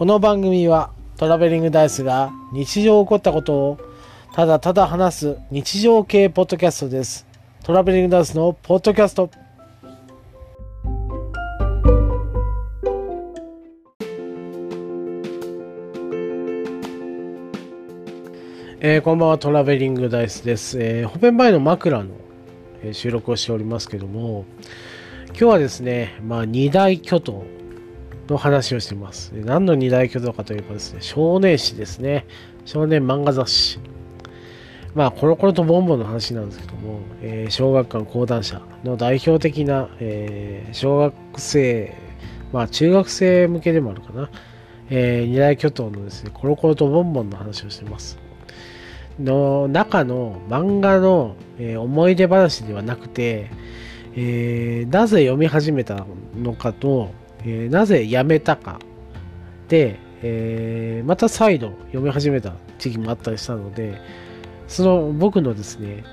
この番組はトラベリングダイスが日常起こったことをただただ話す日常系ポッドキャストです。トラベリングダイスのポッドキャスト。えーこんばんはトラベリングダイスです。えー、ホペンバイの枕の、収録をしておりますけども、今日はですね、まあ、二大巨頭の話をしてます。何の二大巨頭かといえばですね、少年誌ですね。少年漫画雑誌。まあ、コロコロとボンボンの話なんですけども、えー小学館講談社の代表的な、えー小学生、まあ、中学生向けでもあるかな、えー二大巨頭のですね、コロコロとボンボンの話をしてます。の中の漫画の、えー思い出話ではなくて、えーなぜ読み始めたのかと、えーなぜやめたかで、えーまた再度読み始めた時期もあったりしたのでその僕のですね、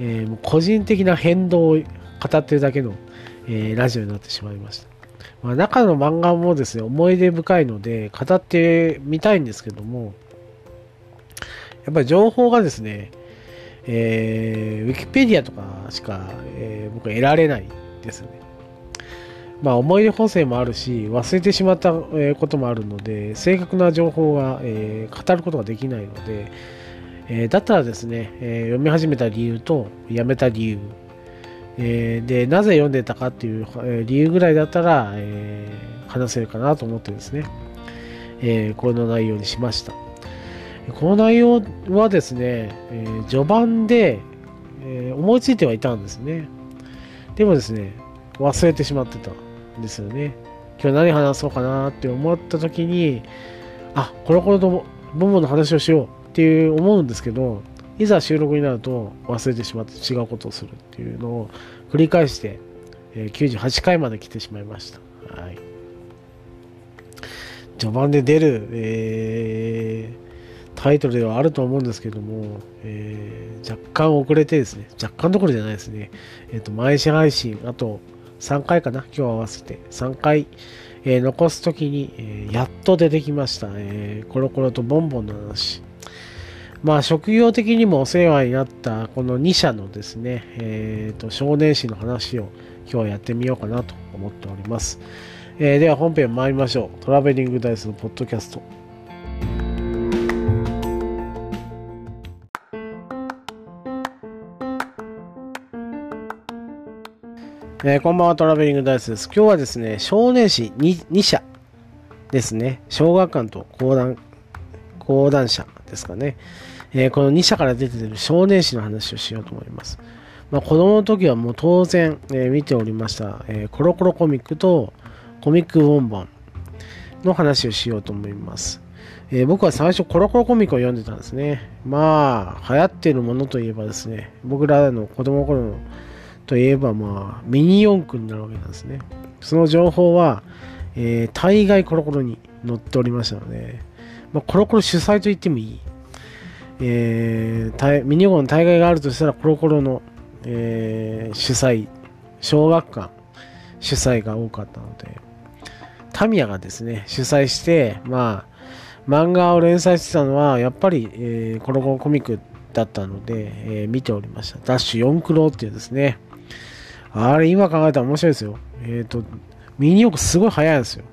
えー個人的な変動を語ってるだけの、えーラジオになってしまいました、まあ、中の漫画もですね思い出深いので語ってみたいんですけどもやっぱり情報がですね、えーウィキペディアとかしか、えー僕は得られないですね。まあ思い出補正もあるし、忘れてしまったこともあるので、正確な情報が、えー語ることができないので、えーだったらですね、えー読み始めた理由とやめた理由、えで、なぜ読んでたかっていう、理由ぐらいだったら、え話せるかなと思ってですね、えこの内容にしました。この内容はですね、え序盤で、え思いついてはいたんですね。でもですね、忘れてしまってたですよね。今日何話そうかなって思った時に、あ、コロコロとボンボンの話をしようっていう思うんですけど、いざ収録になると忘れてしまって違うことをするっていうのを繰り返して、え98回まで来てしまいました。はい。序盤で出る、えータイトルではあると思うんですけども、えー若干遅れてですね、若干どころじゃないですね、えっ、と、毎日配信、あと3回かな、今日合わせて3回、えー残すときに、えーやっと出てきました、えーコロコロとボンボンの話。まあ、職業的にもお世話になったこの2社のですね、えーと、少年誌の話を今日はやってみようかなと思っております。えーでは本編参りましょう。トラベリングダイスのポッドキャスト。えーこんばんは、トラベリングダイスです。今日はですね、少年誌 2, 2社ですね、小学館と講談、講談社ですかね、えーこの2社から出てる少年誌の話をしようと思います。まあ、子供の時はもう当然、えー見ておりました、えコロコロコミックとコミックボンボンの話をしようと思います。え僕は最初コロコロコミックを読んでたんですね。まあ、流行ってるものといえばですね、僕らの子供の頃のといえばまあミニ四駆になるわけなんですね。その情報は、えー大概コロコロに載っておりましたので、まあ、コロコロ主催と言ってもいい。えーミニ四駆の大会があるとしたらコロコロの、えー主催、小学館主催が多かったので、タミヤがですね、主催して、まあ、漫画を連載してたのは、やっぱり、えーコロコロコミックだったので、えー見ておりました。ダッシュ4クロっていうですね、あれ今考えたら面白いですよ。えっ、と、ミニ四駆すごい速いんですよ。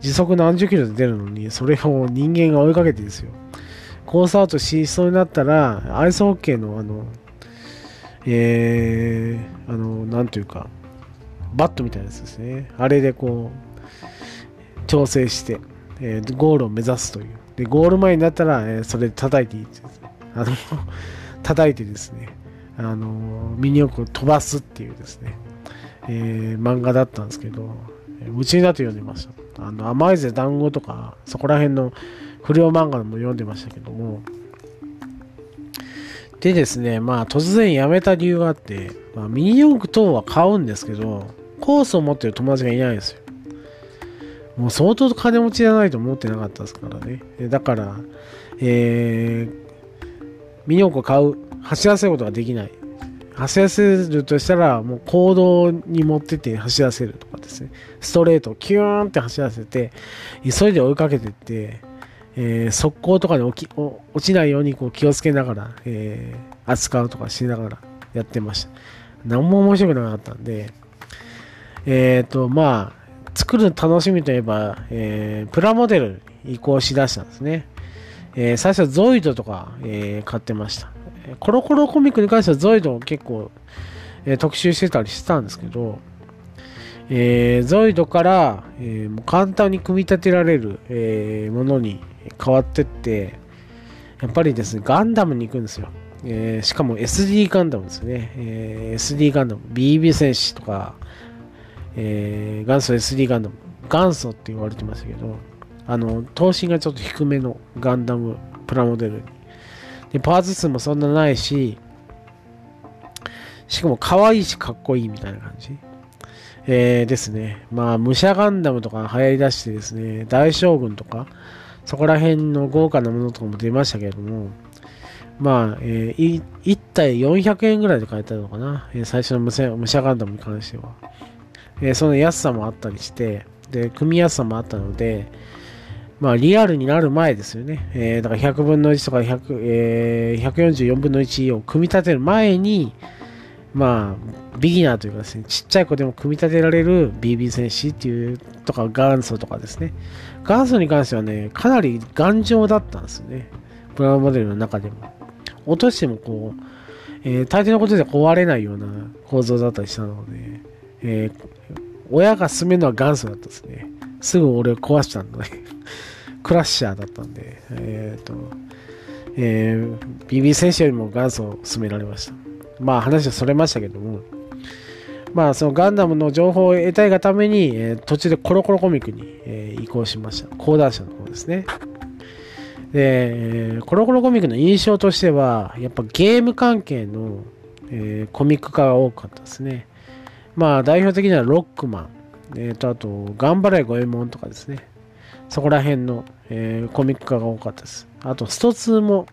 時速何十キロで出るのに、それを人間が追いかけてですよ。コースアウトしそうになったら、アイスホッケーのあの、えー、あの、なんというか、バットみたいなやつですね。あれでこう、調整して、えーゴールを目指すという。で、ゴール前になったら、えーそれで叩いていいってあの、叩いてですね、あの、ミニ四駆を飛ばすっていうですね、えー漫画だったんですけど、えー夢中になって読んでました。あの、甘いぜ団子とか、そこら辺の不良漫画も読んでましたけども、でですね、まあ突然やめた理由があって、まあ、ミニ四駆等は買うんですけど、コースを持ってる友達がいないんですよ。もう相当金持ちじゃないと思ってなかったですからね。だから、えーミニ四駆買う、走らせることができない。走らせるとしたら、もう行動に持ってって走らせるとかですね、ストレートをキューンって走らせて、急いで追いかけてって、えー、速攻とかに落き落ちないようにこう気をつけながら、えー、扱うとかしながらやってました。何も面白くなかったんで、えっ、ー、と、まあ、作る楽しみといえば、えー、プラモデル移行しだしたんですね。えー、最初はゾイドとか、えー、買ってました。コロコロコミックに関してはゾイドを結構、えー、特集してたりしてたんですけど、えー、ゾイドから、えー、もう簡単に組み立てられる、えー、ものに変わってって、やっぱりですね、ガンダムに行くんですよ。えー、しかも SD ガンダムですね。えー、SD ガンダム、BB 戦士とか、えー、元祖 SD ガンダム、元祖って言われてましたけど、あの、頭身がちょっと低めのガンダムプラモデルに。で、パーツ数もそんなないし、しかも可愛いしかっこいいみたいな感じ。えー、ですね。まあ、武者ガンダムとか流行り出してですね、大将軍とか、そこら辺の豪華なものとかも出ましたけれども、まあ、えー、1体400円ぐらいで買えたのかな。え、最初の武者武者ガンダムに関しては。えー、その安さもあったりして、で、組みやすさもあったので、まあ、リアルになる前ですよね。えー、だから100分の1とか100、えー、144分の1を組み立てる前に、まあ、ビギナーというかですね、ちっちゃい子でも組み立てられる BB 戦士っていうとか元祖とかですね。元祖に関してはね、かなり頑丈だったんですよね。プラモデルの中でも。落としてもこう、えー、大抵のことで壊れないような構造だったりしたので、えー、親が住めるのは元祖だったんですね。すぐ俺壊したんで、クラッシャーだったんで、えっ、ー、と、えー、BB 戦士よりも元祖を進められました。まあ話はそれましたけども、まあそのガンダムの情報を得たいがために、えー、途中でコロコロコミックに、えー、移行しました。講談社の方ですね。で、コロコロコミックの印象としては、やっぱゲーム関係の、えー、コミック化が多かったですね。まあ代表的にはロックマン、えー、とあと、頑張れ五右衛門とかですね。そこら辺の、えー、コミック化が多かったです。あと、スト2も、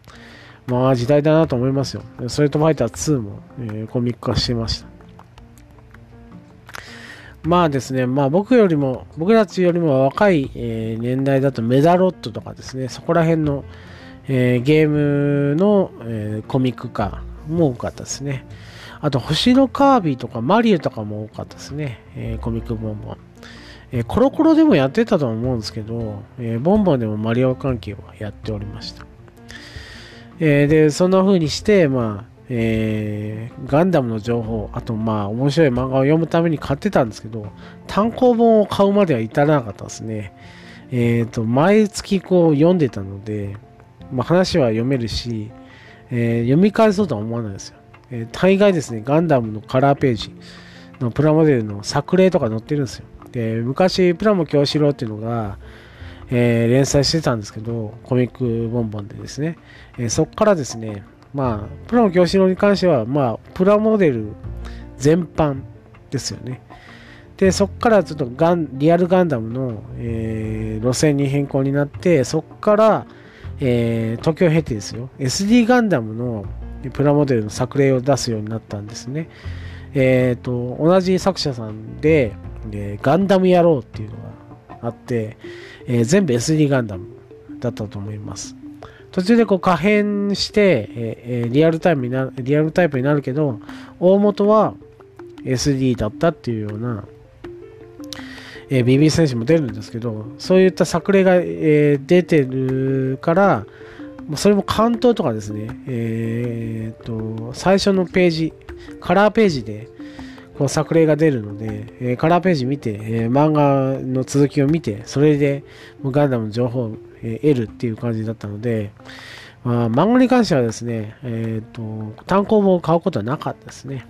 まあ時代だなと思いますよ。ストレートファイター2も、えー、コミック化してました。まあですね、まあ僕よりも、僕たちよりも若い、えー、年代だとメダロットとかですね、そこら辺の、えー、ゲームの、えー、コミック化も多かったですね。あと、星のカービィとかマリオとかも多かったですね、えー、コミックボンボン。えコロコロでもやってたと思うんですけど、えボンボンでもマリオ関係はやっておりました。えで、そんな風にして、まあ、えー、ガンダムの情報、あとまあ面白い漫画を読むために買ってたんですけど、単行本を買うまでは至らなかったですね。えっ、ー、と、毎月こう読んでたので、まあ、話は読めるし、えー、読み返そうとは思わないですよ。えー、大概ですね、ガンダムのカラーページのプラモデルの作例とか載ってるんですよ。で、昔、プラモ教師郎っていうのが、えー、連載してたんですけど、コミックボンボンでですね、えー、そこからですね、まあ、プラモ教師郎に関しては、まあ、プラモデル全般ですよね。で、そこからちょっとガンリアルガンダムの、えー、路線に変更になって、そこから、えー、時を経てですよ、SD ガンダムのプラモデルの作例を出すようになったんですね。えっ、ー、と、同じ作者さんで、えー、ガンダム野郎っていうのがあって、えー、全部 SD ガンダムだったと思います。途中でこう可変して、えー、リアルタイムになリアルタイプになるけど、大元は SD だったっていうような、えー、BB 選手も出るんですけど、そういった作例が、えー、出てるから、それも関東とかですね、えー、と、最初のページ、カラーページで、こう作例が出るので、えー、カラーページ見て、えー、漫画の続きを見て、それでガンダムの情報を、え得るっていう感じだったので、まあ、漫画に関してはですね、えっ、と、単行本を買うことはなかったですね。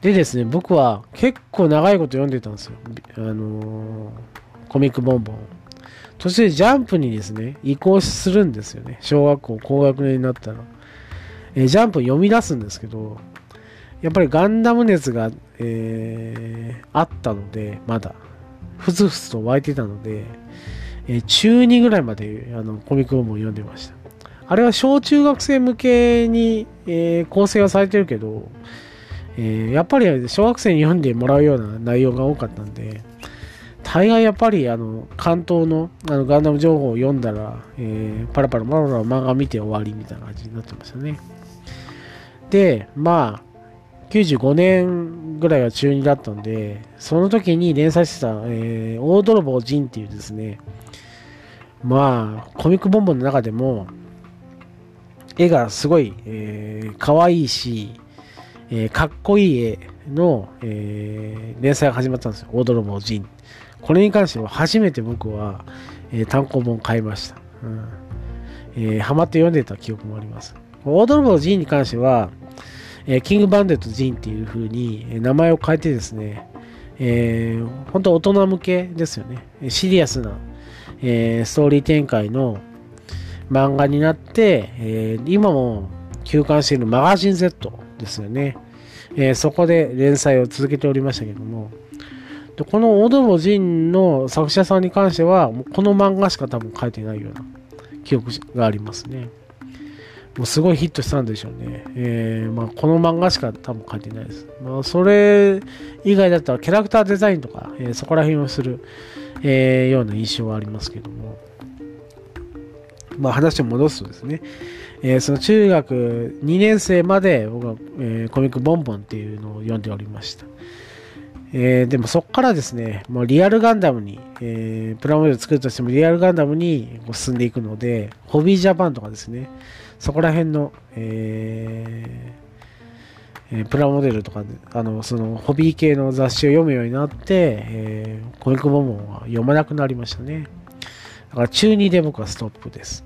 でですね、僕は結構長いこと読んでたんですよ。あのコミックボンボン。そしてジャンプにですね、移行するんですよね。小学校高学年になったら。えー、ジャンプ読み出すんですけど、やっぱりガンダム熱が、えー、あったので、まだ、ふつふつと湧いてたので、えー、中2ぐらいまであのコミック本を読んでました。あれは小中学生向けに、えー、構成はされてるけど、えー、やっぱり小学生に読んでもらうような内容が多かったんで、大概やっぱりあの関東のあのガンダム情報を読んだら、えー、パラパラパラパラ漫画見て終わりみたいな感じになってましたね。で、まあ、95年ぐらいが中2だったんで、その時に連載してた、えー、大泥棒ジンっていうですね、まあ、コミックボンボンの中でも、絵がすごい、えー、可愛いし、えー、かっこいい絵の、えー、連載が始まったんですよ。大泥棒ジン。これに関しては初めて僕は、えー、単行本買いました。うんえー、ハマって読んでた記憶もあります。大泥棒ジンに関しては、えー、キングバンデットジンっていう風に、名前を変えてですね、えー、本当大人向けですよね。シリアスな、えー、ストーリー展開の漫画になって、えー、今も休刊しているマガジン Z ですよね。えー、そこで連載を続けておりましたけども、でこのオドボジンの作者さんに関しては、この漫画しか多分書いてないような記憶がありますね。もうすごいヒットしたんでしょうね。えー、まあ、この漫画しか多分書いてないです。まあ、それ以外だったらキャラクターデザインとか、えー、そこら辺をする、えー、ような印象はありますけども。まあ、話を戻すとですね、えー、その中学2年生まで僕は、えー、コミックボンボンっていうのを読んでおりました。えー、でもそこからですね、もうリアルガンダムに、え、プラモデル作るとしてもリアルガンダムに進んでいくので、ホビージャパンとかですね、そこら辺の、えーえー、プラモデルとか、あの、その、ホビー系の雑誌を読むようになって、えー、コミックボンボンは読まなくなりましたね。だから中2で僕はストップです。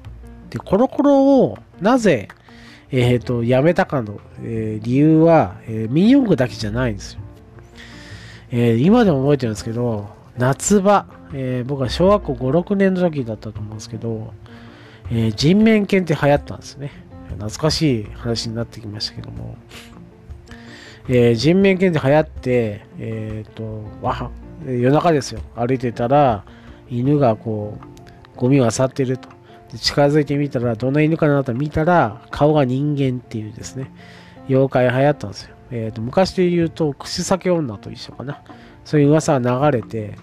で、コロコロをなぜ、えっ、ー、と、やめたかの、えー、理由は、えー、ミニ四駆だけじゃないんですよ。えー、今でも覚えてるんですけど、夏場、えー、僕は小学校5、6年の時だったと思うんですけど、えー、人面犬って流行ったんですね。懐かしい話になってきましたけども、えー、人面犬って流行って、えっ、と、わ夜中ですよ。歩いてたら、犬がこう、ゴミを漁ってると。近づいてみたら、どんな犬かなと見たら、顔が人間っていうですね、妖怪流行ったんですよ。えーと、昔で言うと、口裂け女と一緒かな。そういう噂が流れて、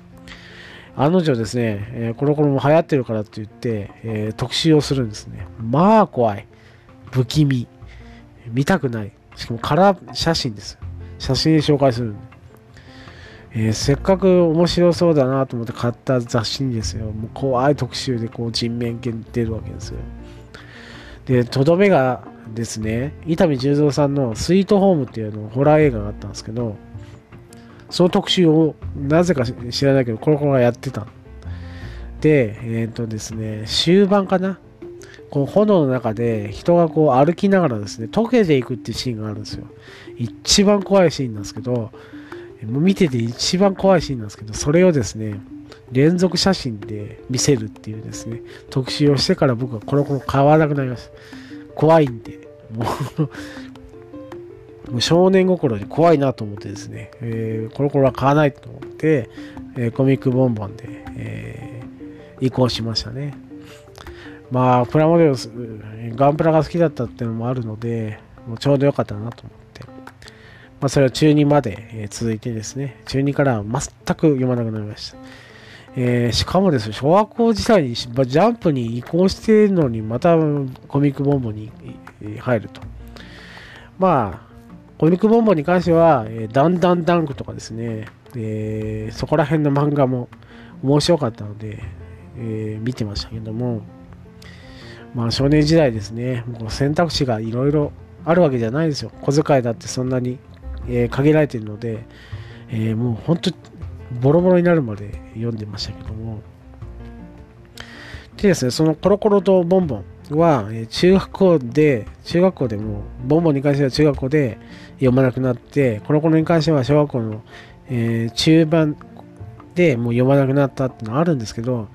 あの女ですね、えー、コロコロも流行ってるからって言って、えー、特集をするんですね。まあ怖い。不気味。見たくない。しかもカラー写真です。写真で紹介する。えー、せっかく面白そうだなと思って買った雑誌にですよ、もう怖い特集でこう人面犬出るわけですよ。で、とどめがですね、伊丹十三さんのスイートホームっていうのホラー映画があったんですけど、その特集をなぜか知らないけど、コロコロがやってた。で、えっ、ー、とですね、終盤かな。この炎の中で人がこう歩きながらですね、溶けていくっていうシーンがあるんですよ。一番怖いシーンなんですけど、もう見てて一番怖いシーンなんですけど、それをですね、連続写真で見せるっていうですね、特集をしてから僕はコロコロ買わらなくなりました。怖いんで。もう少年心で怖いなと思ってですね、えー、コロコロは買わないと思って、えー、コミックボンボンで、えー、移行しましたね。まあ、プラモデル、ガンプラが好きだったっていうのもあるので、もうちょうど良かったなと思って。まあ、それは中2まで、続いてですね、中2からは全く読まなくなりました。えー、しかもですね、小学校時代にジャンプに移行してるのに、またコミックボンボンに入ると。まあ、コミックボンボンに関しては、えー、ダンダンダンクとかですね、えー、そこら辺の漫画も面白かったので、えー、見てましたけども、まあ少年時代ですね、もう選択肢がいろいろあるわけじゃないですよ。小遣いだってそんなに、えー、限られてるので、えー、もう本当ボロボロになるまで読んでましたけども。でですね、そのコロコロとボンボンは、中学校で、中学校でも、ボンボンに関しては中学校で読まなくなって、コロコロに関しては小学校の、えー、中盤でもう読まなくなったってのあるんですけど、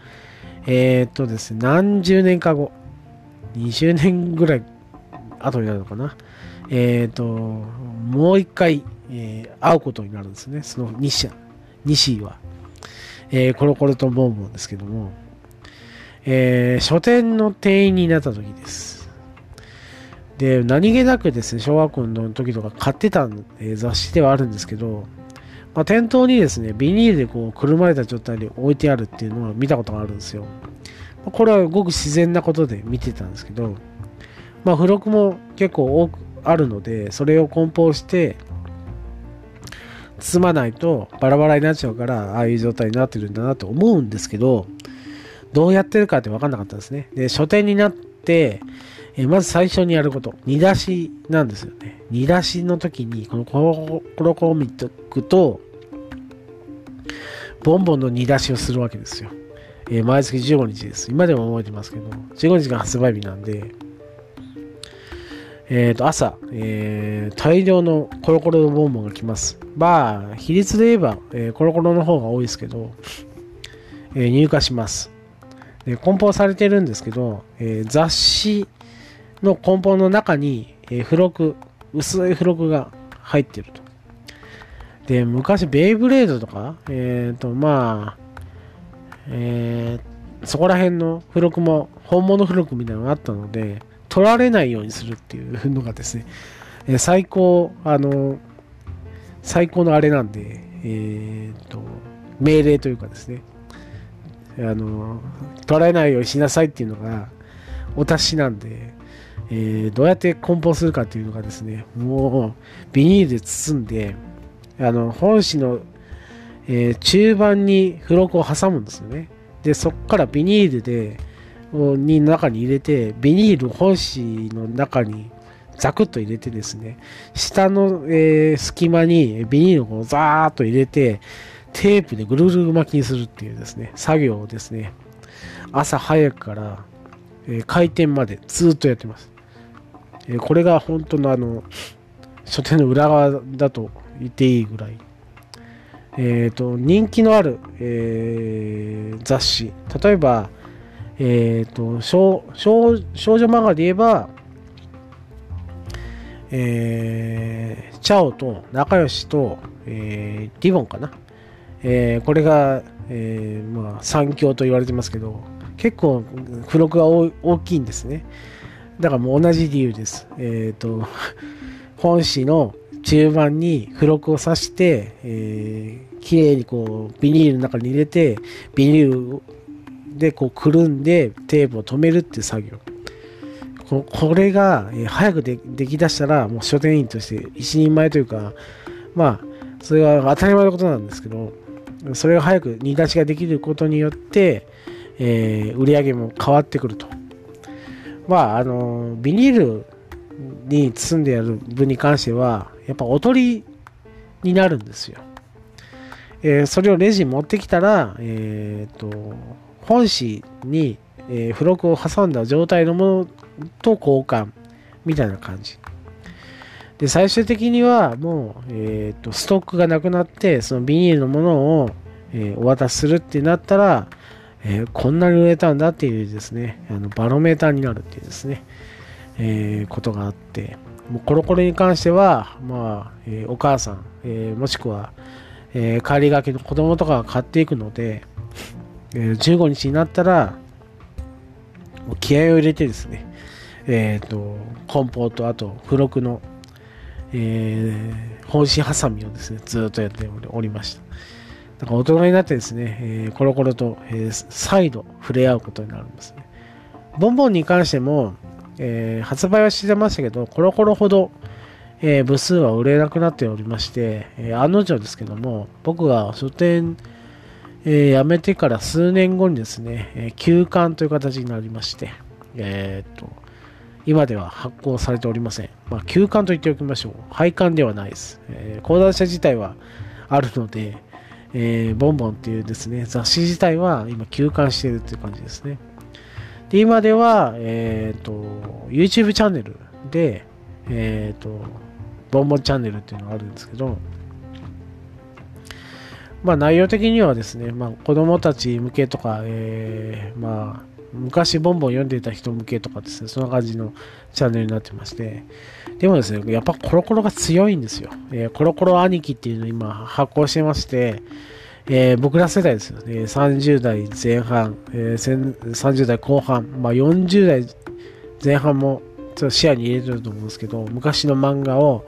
えー、っとですね、何十年か後、20年ぐらい後になるのかな。えー、っと、もう一回、えー、会うことになるんですね。その2社、西は、えー、コロコロとボンボンですけども、えー、書店の店員になった時です。で、何気なくですね、小学校の時とか買ってた、えー、雑誌ではあるんですけど、まあ、店頭にですね、ビニールでこう、くるまれた状態で置いてあるっていうのは見たことがあるんですよ。これはごく自然なことで見てたんですけど、まあ、付録も結構多くあるので、それを梱包して、包まないとバラバラになっちゃうから、ああいう状態になってるんだなと思うんですけど、どうやってるかって分かんなかったですね。で、書店になって、えまず最初にやること、煮出しなんですよね。煮出しの時に、このコロコロコミックと、ボンボンの煮出しをするわけですよ。えー、毎月15日です。今でも覚えてますけど、15日が発売日なんで、えっ、ー、と、朝、えー、大量のコロコロのボンボンが来ます。まあ、比率で言えば、え、コロコロの方が多いですけど、え、入荷します。で、梱包されてるんですけど、えー、雑誌の梱包の中に、えー、付録、薄い付録が入ってると。で、昔、ベイブレードとか、えっ、ー、と、まあ、えー、そこら辺の付録も本物付録みたいなのがあったので、取られないようにするっていうのがですね、えー、最高、あの、最高のあれなんで、えっ、ー、と、命令というかですね、あの、取られないようにしなさいっていうのが、お達しなんで、えー、どうやって梱包するかっていうのがですね、もう、ビニールで包んで、あの、本紙のえー、中盤に付録を挟むんですよね。で、そこからビニールで、に中に入れて、ビニール本紙の中にザクッと入れてですね、下の、えー、隙間にビニールをザーッと入れて、テープでぐるぐる巻きにするっていうですね、作業をですね、朝早くから、えー、開店までずっとやってます。えー、これが本当のあの、書店の裏側だと言っていいぐらい。えーと、人気のある、えー、雑誌。例えば、えーと、少少少女漫画で言えば、えー、チャオと仲良しと、えー、リボンかな、えー、これが、えーまあ、三強と言われてますけど結構付録が大きいんですねだからもう同じ理由ですえっ、ー、と本誌の中盤に付録を刺して、えー、綺麗にこう、ビニールの中に入れて、ビニールでこう、くるんで、テープを止めるっていう作業。これが、早くでできだしたら、もう書店員として一人前というか、まあ、それは当たり前のことなんですけど、それが早く煮出しができることによって、えー、売り上げも変わってくると。まあ、あの、ビニールに包んでやる分に関しては、やっぱおとりになるんですよ。えー、それをレジに持ってきたら、えーと、本紙に、え、付録を挟んだ状態のものと交換みたいな感じ。で、最終的にはもう、えーと、ストックがなくなって、そのビニールのものを、えー、お渡しするってなったら、えー、こんなに売れたんだっていうですね、あのバロメーターになるっていうですね、え、ことがあって、もうコロコロに関しては、まあ、え、お母さん、え、もしくは、えー、帰りがけの子供とかが買っていくので、え、15日になったら、もう気合を入れてですね、えっ、と、梱包とあと付録の、えー、本紙ハサミをですね、ずっとやっておりました。だから大人になってですね、えー、コロコロと、えー、再度触れ合うことになるんですね。ボンボンに関しても、えー、発売はしてましたけど、コロコロほど、えー、部数は売れなくなっておりまして、えー、案の定ですけども、僕が書店、えー、辞めてから数年後にですね、え休刊という形になりまして、えっと、今では発行されておりません。まあ、休刊と言っておきましょう。廃刊ではないです。え講談社自体はあるので、えボンボンっていうですね、雑誌自体は今休刊しているという感じですね。で、今では、えっ、ー、と、YouTube チャンネルで、えっ、ー、と、ボンボンチャンネルっていうのがあるんですけど、まあ内容的にはですね、まあ子供たち向けとか、えー、まあ昔ボンボン読んでた人向けとかですね、そんな感じのチャンネルになってまして、でもですね、やっぱコロコロが強いんですよ。えー、コロコロ兄貴っていうのを今発行してまして、えー、僕ら世代ですよね、30代前半、えー、30代後半、まあ、40代前半もちょっと視野に入れてると思うんですけど、昔の漫画を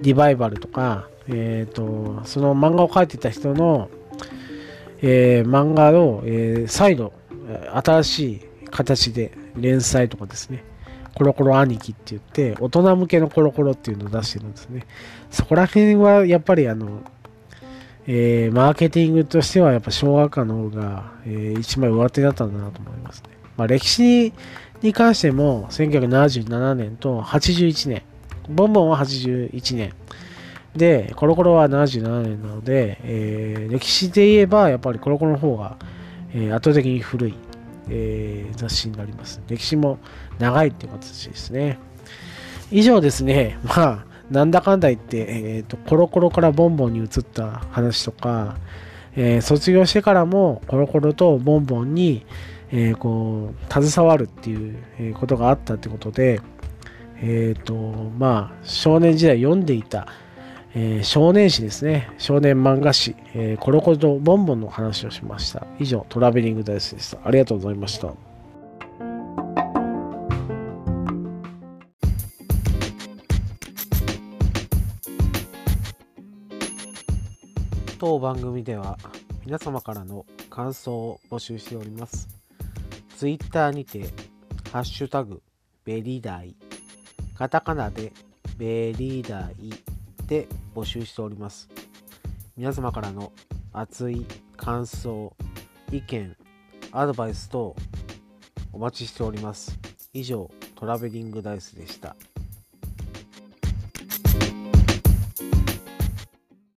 リバイバルとか、えっ、ー、と、その漫画を描いてた人の、えー、漫画を、えー、再度、新しい形で連載とかですね、コロコロ兄貴って言って、大人向けのコロコロっていうのを出してるんですね。そこら辺はやっぱりあの、えー、マーケティングとしてはやっぱ小学館の方が、えー、一枚上手だったんだなと思いますね。まあ、歴史に関しても1977年と81年、ボンボンは81年、で、コロコロは77年なので、えー、歴史で言えばやっぱりコロコロの方が、えー、圧倒的に古い、えー、雑誌になります。歴史も長いっていう形ですね。以上ですね、まあ、なんだかんだ言って、えーと、コロコロからボンボンに移った話とか、えー、卒業してからもコロコロとボンボンに、えー、こう携わるっていうことがあったってことで、えーとまあ、少年時代読んでいた、えー、少年誌ですね。少年漫画誌、えー、コロコロとボンボンの話をしました。以上トラベリングダイスでした。ありがとうございました。当番組では皆様からの感想を募集しております。ツイッターにて、ハッシュタグ、ベリーダイ、カタカナでベリーダイで募集しております。皆様からの熱い感想、意見、アドバイス等お待ちしております。以上、トラベリングダイスでした。